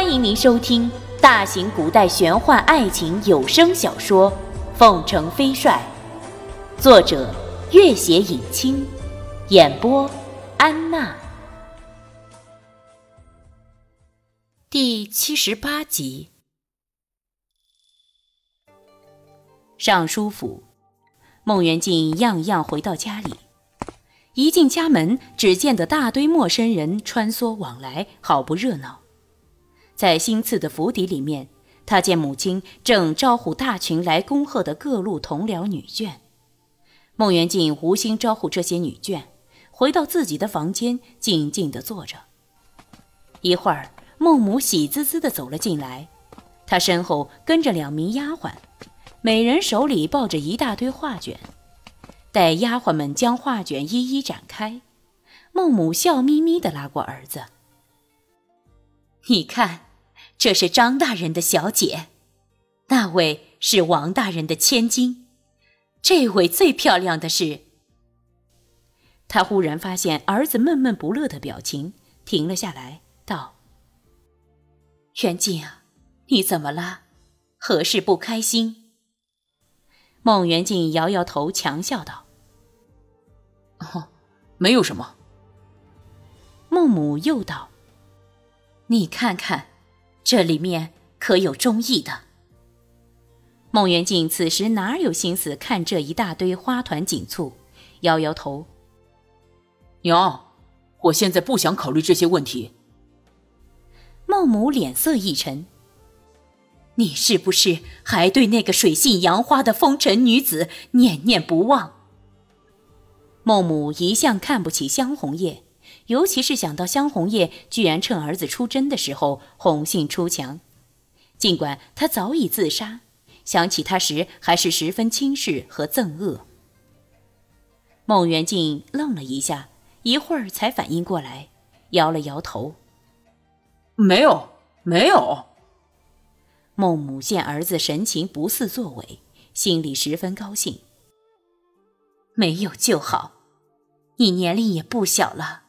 欢迎您收听大型古代玄幻爱情有声小说《凤城飞帅》，作者：月写影清，演播：安娜。第七十八集。尚书府，孟元敬样样回到家里，一进家门，只见得大堆陌生人穿梭往来，好不热闹。在新赐的府邸里面，他见母亲正招呼大群来恭贺的各路同僚女眷。孟元敬无心招呼这些女眷，回到自己的房间，静静地坐着。一会儿，孟母喜滋滋地走了进来，她身后跟着两名丫鬟，每人手里抱着一大堆画卷。待丫鬟们将画卷一一展开，孟母笑眯眯地拉过儿子：“ 你看。”这是张大人的小姐，那位是王大人的千金，这位最漂亮的是。他忽然发现儿子闷闷不乐的表情，停了下来，道：“元静啊，你怎么了？何事不开心？”孟元敬摇摇头，强笑道：“哦，没有什么。”孟母又道：“你看看。”这里面可有中意的？孟元敬此时哪有心思看这一大堆花团锦簇，摇摇头：“娘，我现在不想考虑这些问题。”孟母脸色一沉：“你是不是还对那个水性杨花的风尘女子念念不忘？”孟母一向看不起香红叶。尤其是想到香红叶居然趁儿子出征的时候红杏出墙，尽管他早已自杀，想起他时还是十分轻视和憎恶。孟元敬愣了一下，一会儿才反应过来，摇了摇头：“没有，没有。”孟母见儿子神情不似作伪，心里十分高兴。没有就好，你年龄也不小了。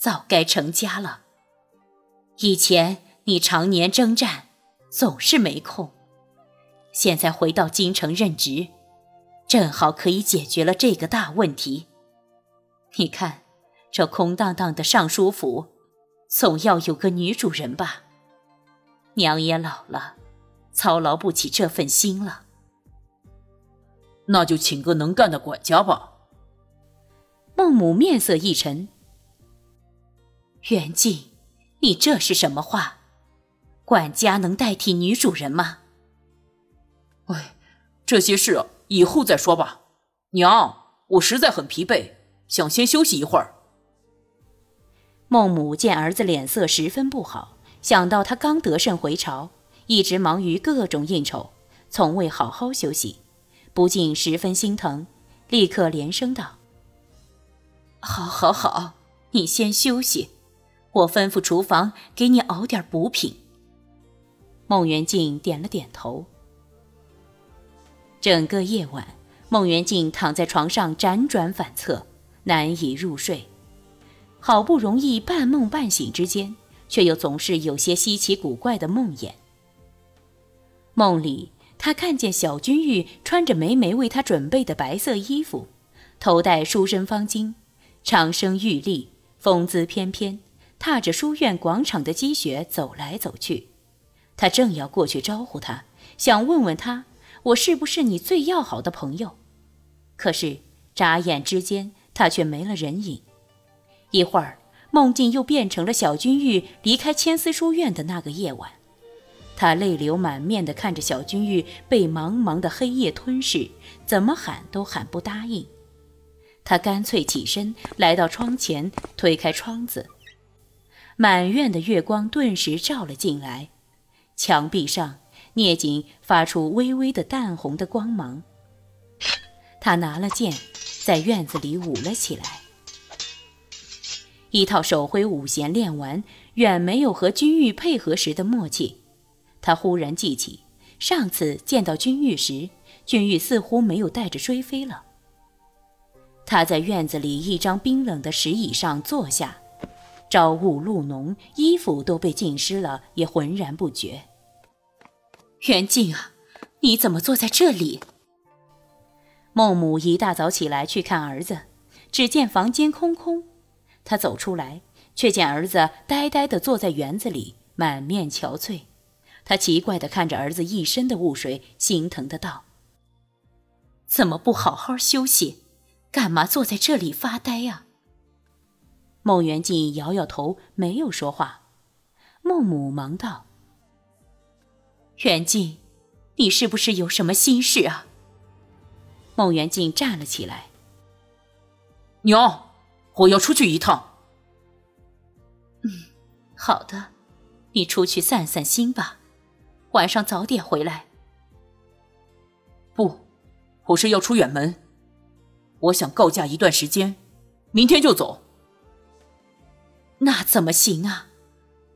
早该成家了。以前你常年征战，总是没空。现在回到京城任职，正好可以解决了这个大问题。你看，这空荡荡的尚书府，总要有个女主人吧？娘也老了，操劳不起这份心了。那就请个能干的管家吧。孟母面色一沉。元敬，你这是什么话？管家能代替女主人吗？哎，这些事以后再说吧。娘，我实在很疲惫，想先休息一会儿。孟母见儿子脸色十分不好，想到他刚得胜回朝，一直忙于各种应酬，从未好好休息，不禁十分心疼，立刻连声道：“好，好，好，你先休息。”我吩咐厨房给你熬点补品。孟元敬点了点头。整个夜晚，孟元敬躺在床上辗转反侧，难以入睡。好不容易半梦半醒之间，却又总是有些稀奇古怪的梦魇。梦里，他看见小君玉穿着梅梅为他准备的白色衣服，头戴书生方巾，长身玉立，风姿翩翩。踏着书院广场的积雪走来走去，他正要过去招呼他，想问问他我是不是你最要好的朋友，可是眨眼之间他却没了人影。一会儿，梦境又变成了小君玉离开千丝书院的那个夜晚，他泪流满面地看着小君玉被茫茫的黑夜吞噬，怎么喊都喊不答应。他干脆起身来到窗前，推开窗子。满院的月光顿时照了进来，墙壁上聂锦发出微微的淡红的光芒。他拿了剑，在院子里舞了起来。一套手挥五弦练完，远没有和君玉配合时的默契。他忽然记起，上次见到君玉时，君玉似乎没有带着追飞了。他在院子里一张冰冷的石椅上坐下。朝雾露浓，衣服都被浸湿了，也浑然不觉。元敬啊，你怎么坐在这里？孟母一大早起来去看儿子，只见房间空空。他走出来，却见儿子呆呆地坐在园子里，满面憔悴。他奇怪地看着儿子一身的雾水，心疼的道：“怎么不好好休息？干嘛坐在这里发呆呀？”孟元敬摇摇头，没有说话。孟母忙道：“元敬，你是不是有什么心事啊？”孟元敬站了起来：“娘，我要出去一趟。”“嗯，好的，你出去散散心吧。”晚上早点回来。不，我是要出远门，我想告假一段时间，明天就走。那怎么行啊？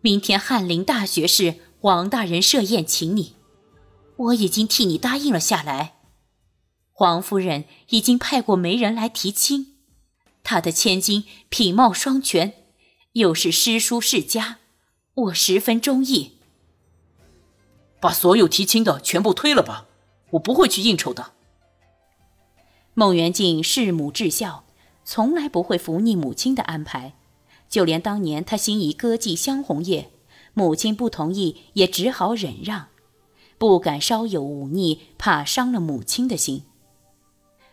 明天翰林大学士王大人设宴请你，我已经替你答应了下来。黄夫人已经派过媒人来提亲，她的千金品貌双全，又是诗书世家，我十分中意。把所有提亲的全部推了吧，我不会去应酬的。孟元敬弑母至孝，从来不会服逆母亲的安排，就连当年他心仪歌妓香红叶，母亲不同意，也只好忍让，不敢稍有忤逆，怕伤了母亲的心。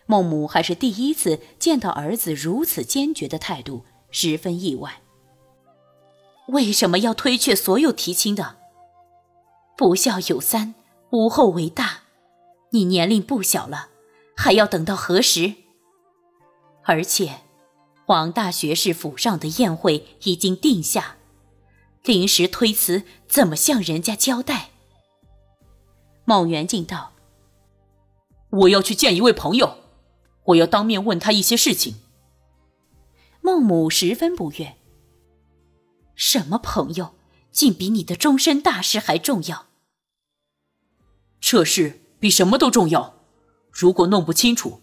孟母还是第一次见到儿子如此坚决的态度，十分意外。为什么要推却所有提亲的？不孝有三，无后为大。你年龄不小了，还要等到何时？而且，黄大学士府上的宴会已经定下，临时推辞，怎么向人家交代？孟元敬道：“我要去见一位朋友，我要当面问他一些事情。”孟母十分不悦：“什么朋友？”竟比你的终身大事还重要。这事比什么都重要。如果弄不清楚，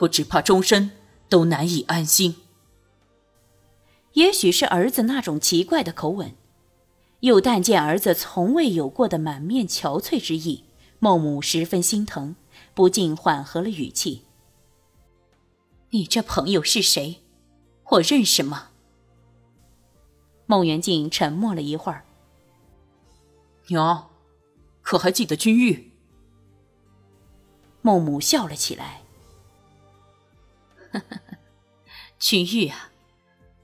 我只怕终身都难以安心。也许是儿子那种奇怪的口吻，又但见儿子从未有过的满面憔悴之意，孟母十分心疼，不禁缓和了语气：“你这朋友是谁？我认识吗？”孟元敬沉默了一会儿。娘，可还记得君玉？孟母笑了起来。君玉啊，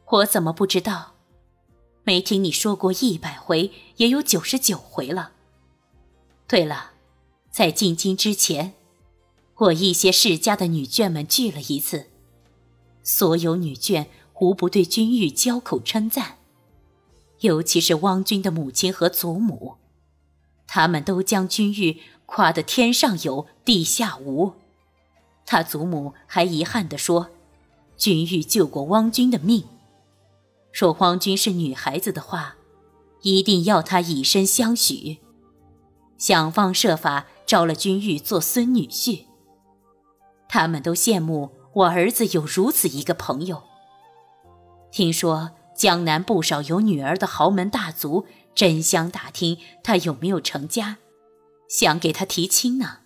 我怎么不知道？没听你说过一百回，也有九十九回了。对了，在进京之前，我一些世家的女眷们聚了一次，所有女眷无不对君玉交口称赞。尤其是汪君的母亲和祖母，他们都将君玉夸得天上有地下无。他祖母还遗憾地说：“君玉救过汪君的命，说汪君是女孩子的话，一定要他以身相许，想方设法招了君玉做孙女婿。”他们都羡慕我儿子有如此一个朋友。听说。江南不少有女儿的豪门大族争相打听他有没有成家，想给他提亲呢。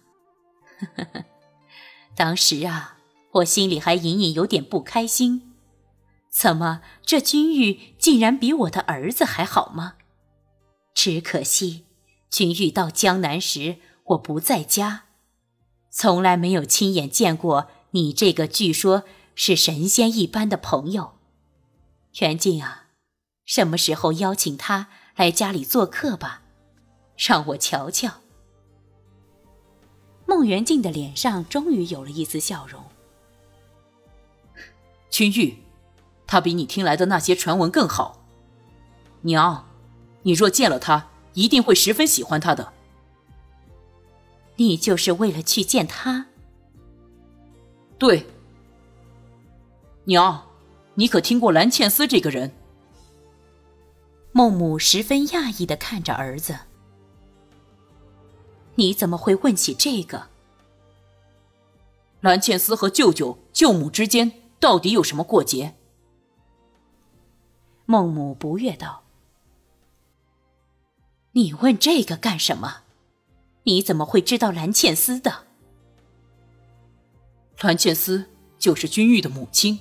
当时啊，我心里还隐隐有点不开心。怎么这君玉竟然比我的儿子还好吗？只可惜君玉到江南时我不在家，从来没有亲眼见过你这个据说是神仙一般的朋友。元敬啊，什么时候邀请他来家里做客吧，让我瞧瞧。孟元敬的脸上终于有了一丝笑容。君玉，他比你听来的那些传闻更好。娘，你若见了他，一定会十分喜欢他的。你就是为了去见他？对，娘。你可听过蓝倩思这个人？孟母十分讶异的看着儿子：“你怎么会问起这个？蓝茜丝和舅舅、舅母之间到底有什么过节？”孟母不悦道：“你问这个干什么？你怎么会知道蓝茜丝的？”蓝茜丝就是君玉的母亲。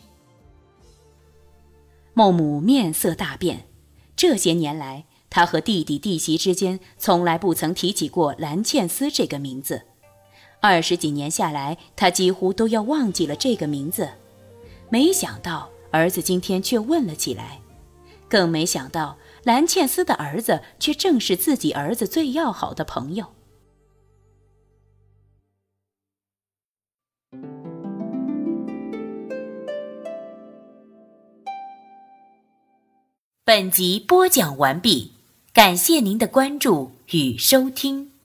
孟母面色大变，这些年来，他和弟弟弟媳之间从来不曾提起过蓝茜丝这个名字。二十几年下来，他几乎都要忘记了这个名字。没想到儿子今天却问了起来，更没想到蓝茜丝的儿子却正是自己儿子最要好的朋友。本集播讲完毕，感谢您的关注与收听。